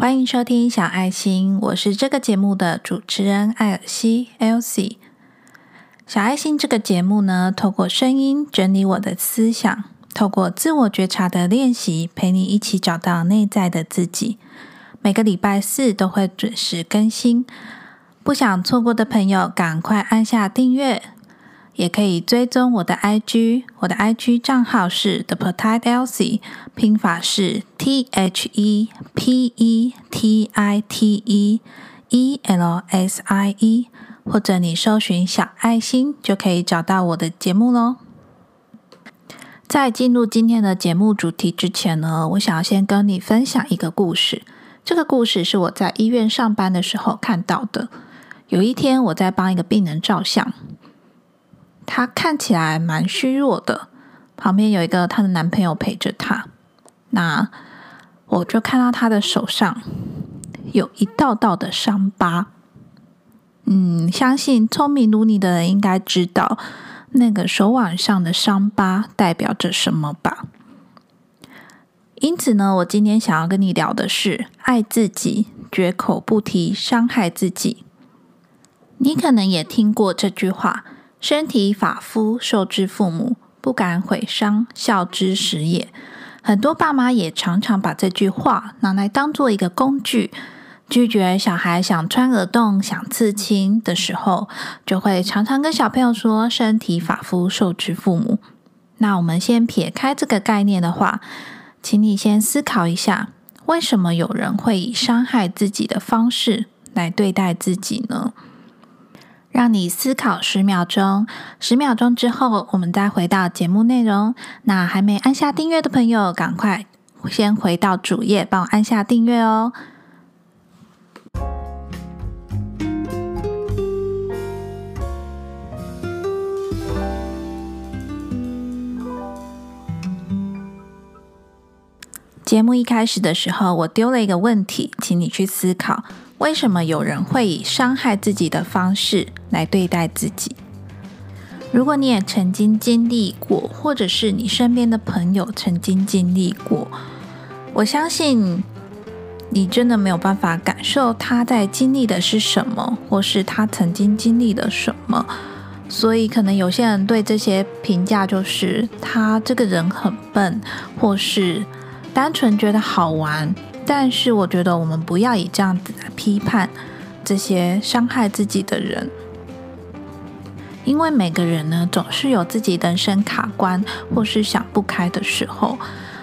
欢迎收听小爱心，我是这个节目的主持人艾尔西 （Elsie）。小爱心这个节目呢，透过声音整理我的思想，透过自我觉察的练习，陪你一起找到内在的自己。每个礼拜四都会准时更新，不想错过的朋友，赶快按下订阅。也可以追踪我的 IG，我的 IG 账号是 The Petite Elsie，拼法是 T H E P E T I T E E L S I E，或者你搜寻小爱心就可以找到我的节目喽。在进入今天的节目主题之前呢，我想要先跟你分享一个故事。这个故事是我在医院上班的时候看到的。有一天，我在帮一个病人照相。她看起来蛮虚弱的，旁边有一个她的男朋友陪着她。那我就看到她的手上有一道道的伤疤。嗯，相信聪明如你的人应该知道那个手腕上的伤疤代表着什么吧？因此呢，我今天想要跟你聊的是爱自己，绝口不提伤害自己。你可能也听过这句话。身体发肤受之父母，不敢毁伤，孝之始也。很多爸妈也常常把这句话拿来当做一个工具，拒绝小孩想穿耳洞、想刺青的时候，就会常常跟小朋友说：“身体发肤受之父母。”那我们先撇开这个概念的话，请你先思考一下，为什么有人会以伤害自己的方式来对待自己呢？让你思考十秒钟，十秒钟之后，我们再回到节目内容。那还没按下订阅的朋友，赶快先回到主页，帮我按下订阅哦。节目一开始的时候，我丢了一个问题，请你去思考。为什么有人会以伤害自己的方式来对待自己？如果你也曾经经历过，或者是你身边的朋友曾经经历过，我相信你真的没有办法感受他在经历的是什么，或是他曾经经历了什么。所以，可能有些人对这些评价就是他这个人很笨，或是单纯觉得好玩。但是，我觉得我们不要以这样子来批判这些伤害自己的人，因为每个人呢，总是有自己人生卡关或是想不开的时候。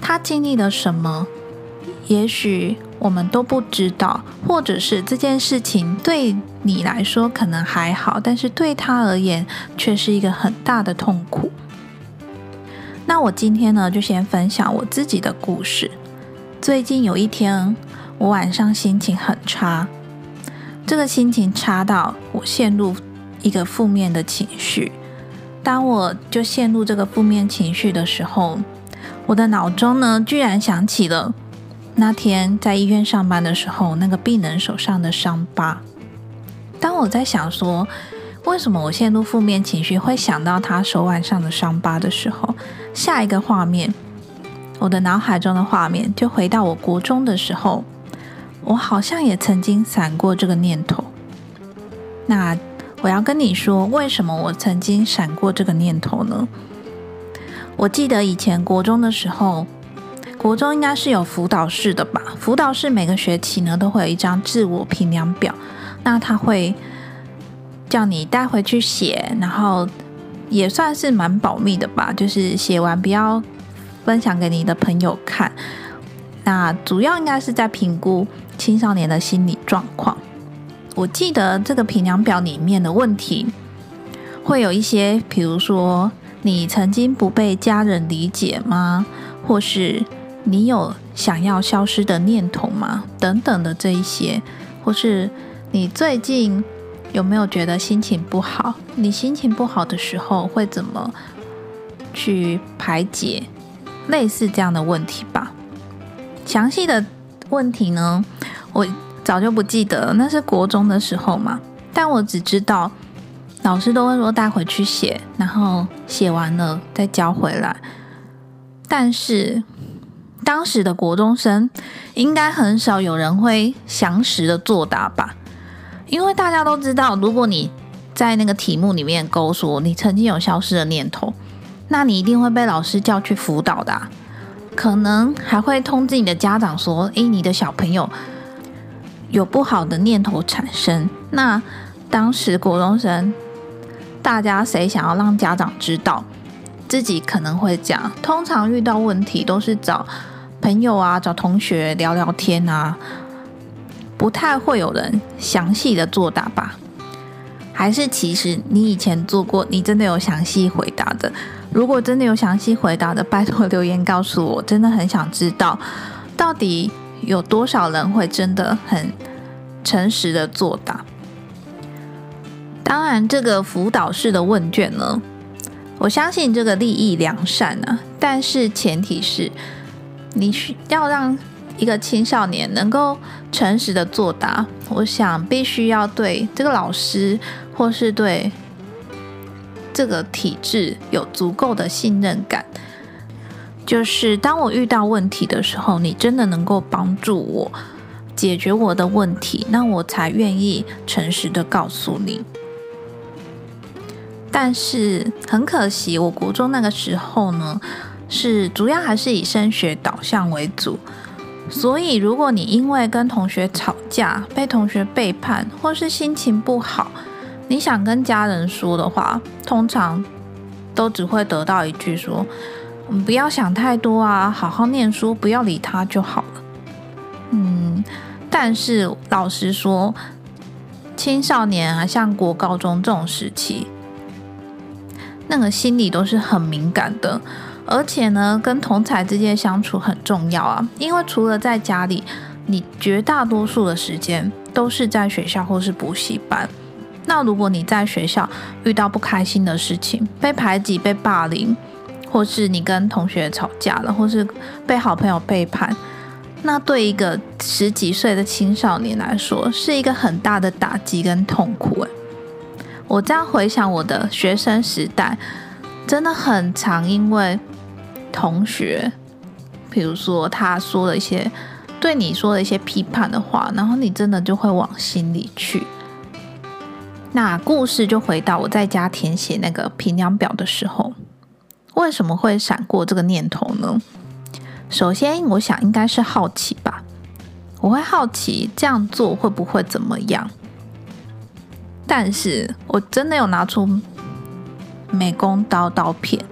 他经历了什么，也许我们都不知道，或者是这件事情对你来说可能还好，但是对他而言却是一个很大的痛苦。那我今天呢，就先分享我自己的故事。最近有一天，我晚上心情很差，这个心情差到我陷入一个负面的情绪。当我就陷入这个负面情绪的时候，我的脑中呢，居然想起了那天在医院上班的时候，那个病人手上的伤疤。当我在想说，为什么我陷入负面情绪会想到他手腕上的伤疤的时候，下一个画面。我的脑海中的画面就回到我国中的时候，我好像也曾经闪过这个念头。那我要跟你说，为什么我曾经闪过这个念头呢？我记得以前国中的时候，国中应该是有辅导室的吧？辅导室每个学期呢都会有一张自我评量表，那他会叫你带回去写，然后也算是蛮保密的吧，就是写完不要。分享给你的朋友看，那主要应该是在评估青少年的心理状况。我记得这个评量表里面的问题会有一些，比如说你曾经不被家人理解吗？或是你有想要消失的念头吗？等等的这一些，或是你最近有没有觉得心情不好？你心情不好的时候会怎么去排解？类似这样的问题吧，详细的问题呢，我早就不记得了，那是国中的时候嘛。但我只知道，老师都会说带回去写，然后写完了再交回来。但是当时的国中生应该很少有人会详实的作答吧，因为大家都知道，如果你在那个题目里面勾说你曾经有消失的念头，那你一定会被老师叫去辅导的，可能还会通知你的家长说，诶，你的小朋友有不好的念头产生。那当时国中生，大家谁想要让家长知道？自己可能会讲，通常遇到问题都是找朋友啊，找同学聊聊天啊，不太会有人详细的作答吧？还是其实你以前做过，你真的有详细回答的？如果真的有详细回答的，拜托留言告诉我，真的很想知道，到底有多少人会真的很诚实的作答？当然，这个辅导式的问卷呢？我相信这个利益良善啊，但是前提是你需要让一个青少年能够诚实的作答。我想必须要对这个老师或是对这个体制有足够的信任感。就是当我遇到问题的时候，你真的能够帮助我解决我的问题，那我才愿意诚实的告诉你。但是很可惜，我国中那个时候呢，是主要还是以升学导向为主。所以，如果你因为跟同学吵架、被同学背叛，或是心情不好，你想跟家人说的话，通常都只会得到一句说：“不要想太多啊，好好念书，不要理他就好了。”嗯，但是老实说，青少年啊，像国高中这种时期。那个心理都是很敏感的，而且呢，跟同才之间相处很重要啊。因为除了在家里，你绝大多数的时间都是在学校或是补习班。那如果你在学校遇到不开心的事情，被排挤、被霸凌，或是你跟同学吵架了，或是被好朋友背叛，那对一个十几岁的青少年来说，是一个很大的打击跟痛苦。诶，我这样回想我的学生时代，真的很常因为同学，比如说他说了一些对你说了一些批判的话，然后你真的就会往心里去。那故事就回到我在家填写那个评量表的时候，为什么会闪过这个念头呢？首先，我想应该是好奇吧，我会好奇这样做会不会怎么样。但是我真的有拿出美工刀刀片，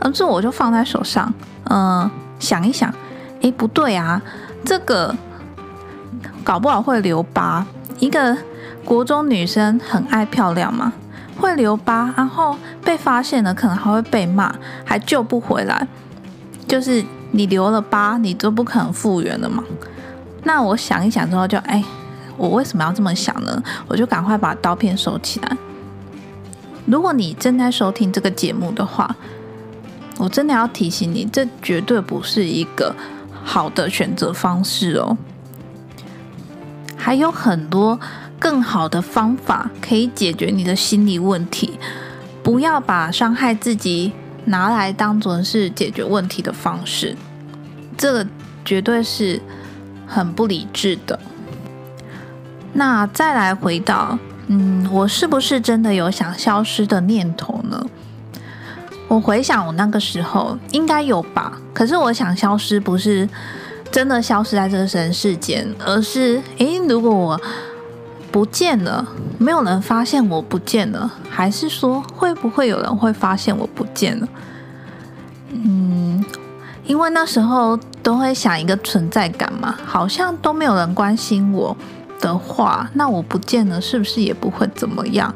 而这我就放在手上，嗯，想一想，诶，不对啊，这个搞不好会留疤。一个国中女生很爱漂亮嘛，会留疤，然后被发现了，可能还会被骂，还救不回来。就是你留了疤，你就不可能复原了嘛。那我想一想之后，就哎。我为什么要这么想呢？我就赶快把刀片收起来。如果你正在收听这个节目的话，我真的要提醒你，这绝对不是一个好的选择方式哦。还有很多更好的方法可以解决你的心理问题。不要把伤害自己拿来当做是解决问题的方式，这个绝对是很不理智的。那再来回到，嗯，我是不是真的有想消失的念头呢？我回想我那个时候应该有吧。可是我想消失不是真的消失在这个人世间，而是，诶，如果我不见了，没有人发现我不见了，还是说会不会有人会发现我不见了？嗯，因为那时候都会想一个存在感嘛，好像都没有人关心我。的话，那我不见了，是不是也不会怎么样？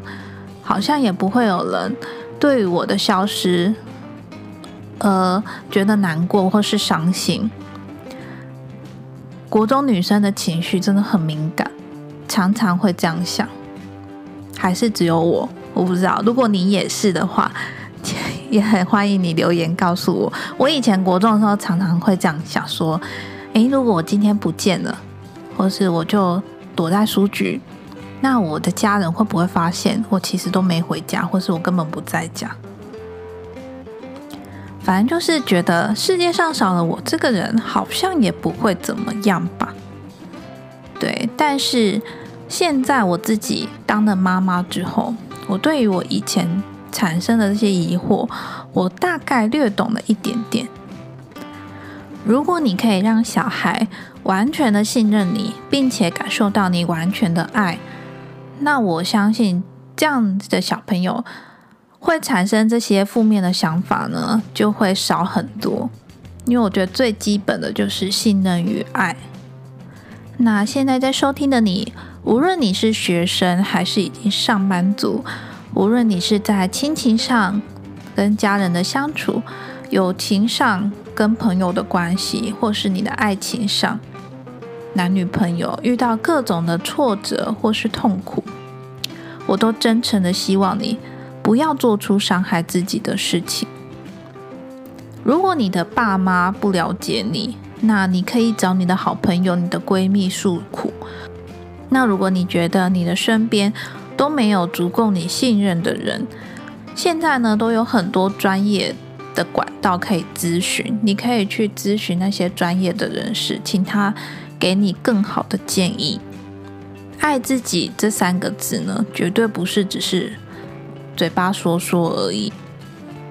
好像也不会有人对我的消失，呃，觉得难过或是伤心。国中女生的情绪真的很敏感，常常会这样想。还是只有我？我不知道。如果你也是的话，也很欢迎你留言告诉我。我以前国中的时候，常常会这样想：说，诶，如果我今天不见了，或是我就。躲在书局，那我的家人会不会发现我其实都没回家，或是我根本不在家？反正就是觉得世界上少了我这个人，好像也不会怎么样吧。但是现在我自己当了妈妈之后，我对于我以前产生的这些疑惑，我大概略懂了一点点。如果你可以让小孩完全的信任你，并且感受到你完全的爱，那我相信这样的小朋友会产生这些负面的想法呢，就会少很多。因为我觉得最基本的就是信任与爱。那现在在收听的你，无论你是学生还是已经上班族，无论你是在亲情上跟家人的相处，友情上跟朋友的关系，或是你的爱情上，男女朋友遇到各种的挫折或是痛苦，我都真诚的希望你不要做出伤害自己的事情。如果你的爸妈不了解你，那你可以找你的好朋友、你的闺蜜诉苦。那如果你觉得你的身边都没有足够你信任的人，现在呢都有很多专业的管道可以咨询，你可以去咨询那些专业的人士，请他给你更好的建议。爱自己这三个字呢，绝对不是只是嘴巴说说而已。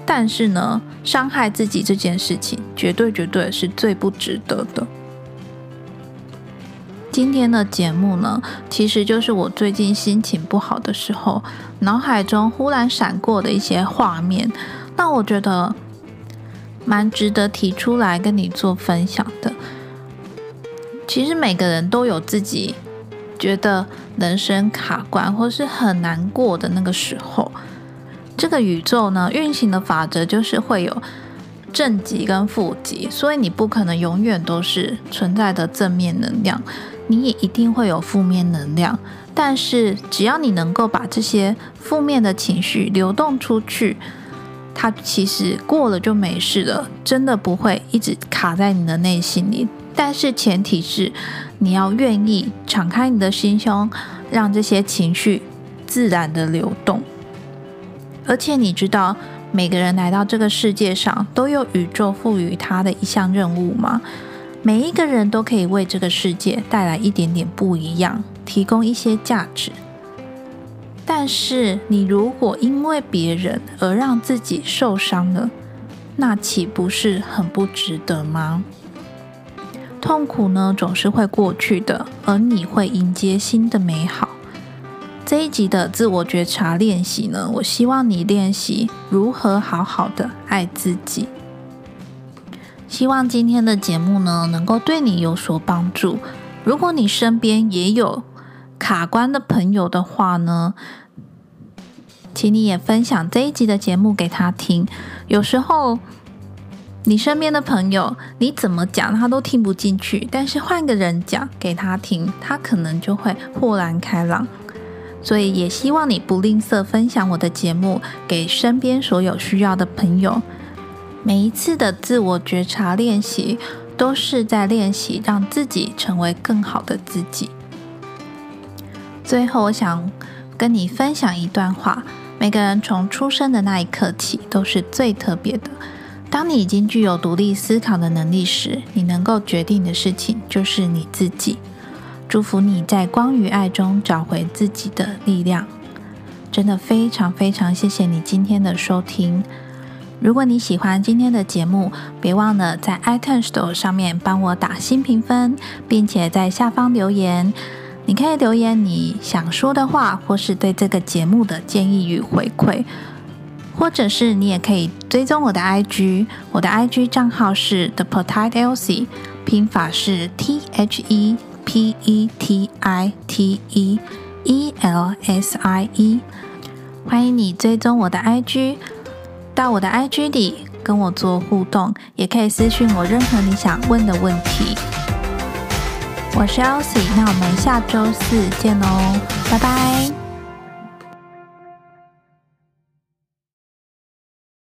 但是呢，伤害自己这件事情，绝对绝对是最不值得的。今天的节目呢，其实就是我最近心情不好的时候，脑海中忽然闪过的一些画面，那我觉得蛮值得提出来跟你做分享的。其实每个人都有自己觉得人生卡关或是很难过的那个时候。这个宇宙呢，运行的法则就是会有正极跟负极，所以你不可能永远都是存在的正面能量，你也一定会有负面能量。但是只要你能够把这些负面的情绪流动出去，它其实过了就没事了，真的不会一直卡在你的内心里。但是前提是你要愿意敞开你的心胸，让这些情绪自然的流动。而且你知道，每个人来到这个世界上都有宇宙赋予他的一项任务吗？每一个人都可以为这个世界带来一点点不一样，提供一些价值。但是你如果因为别人而让自己受伤了，那岂不是很不值得吗？痛苦呢，总是会过去的，而你会迎接新的美好。这一集的自我觉察练习呢，我希望你练习如何好好的爱自己。希望今天的节目呢，能够对你有所帮助。如果你身边也有卡关的朋友的话呢，请你也分享这一集的节目给他听。有时候你身边的朋友，你怎么讲他都听不进去，但是换个人讲给他听，他可能就会豁然开朗。所以也希望你不吝啬分享我的节目给身边所有需要的朋友。每一次的自我觉察练习，都是在练习让自己成为更好的自己。最后，我想跟你分享一段话：每个人从出生的那一刻起，都是最特别的。当你已经具有独立思考的能力时，你能够决定的事情就是你自己。祝福你在光与爱中找回自己的力量。真的非常非常谢谢你今天的收听。如果你喜欢今天的节目，别忘了在 iTunes Store 上面帮我打新评分，并且在下方留言。你可以留言你想说的话，或是对这个节目的建议与回馈，或者是你也可以追踪我的 IG。我的 IG 账号是 The Potite Elsie，拼法是 T H E。P E T I T E E L S I E，欢迎你追踪我的 IG，到我的 IG 里跟我做互动，也可以私讯我任何你想问的问题。我是 Elsie，那我们下周四见喽，拜拜。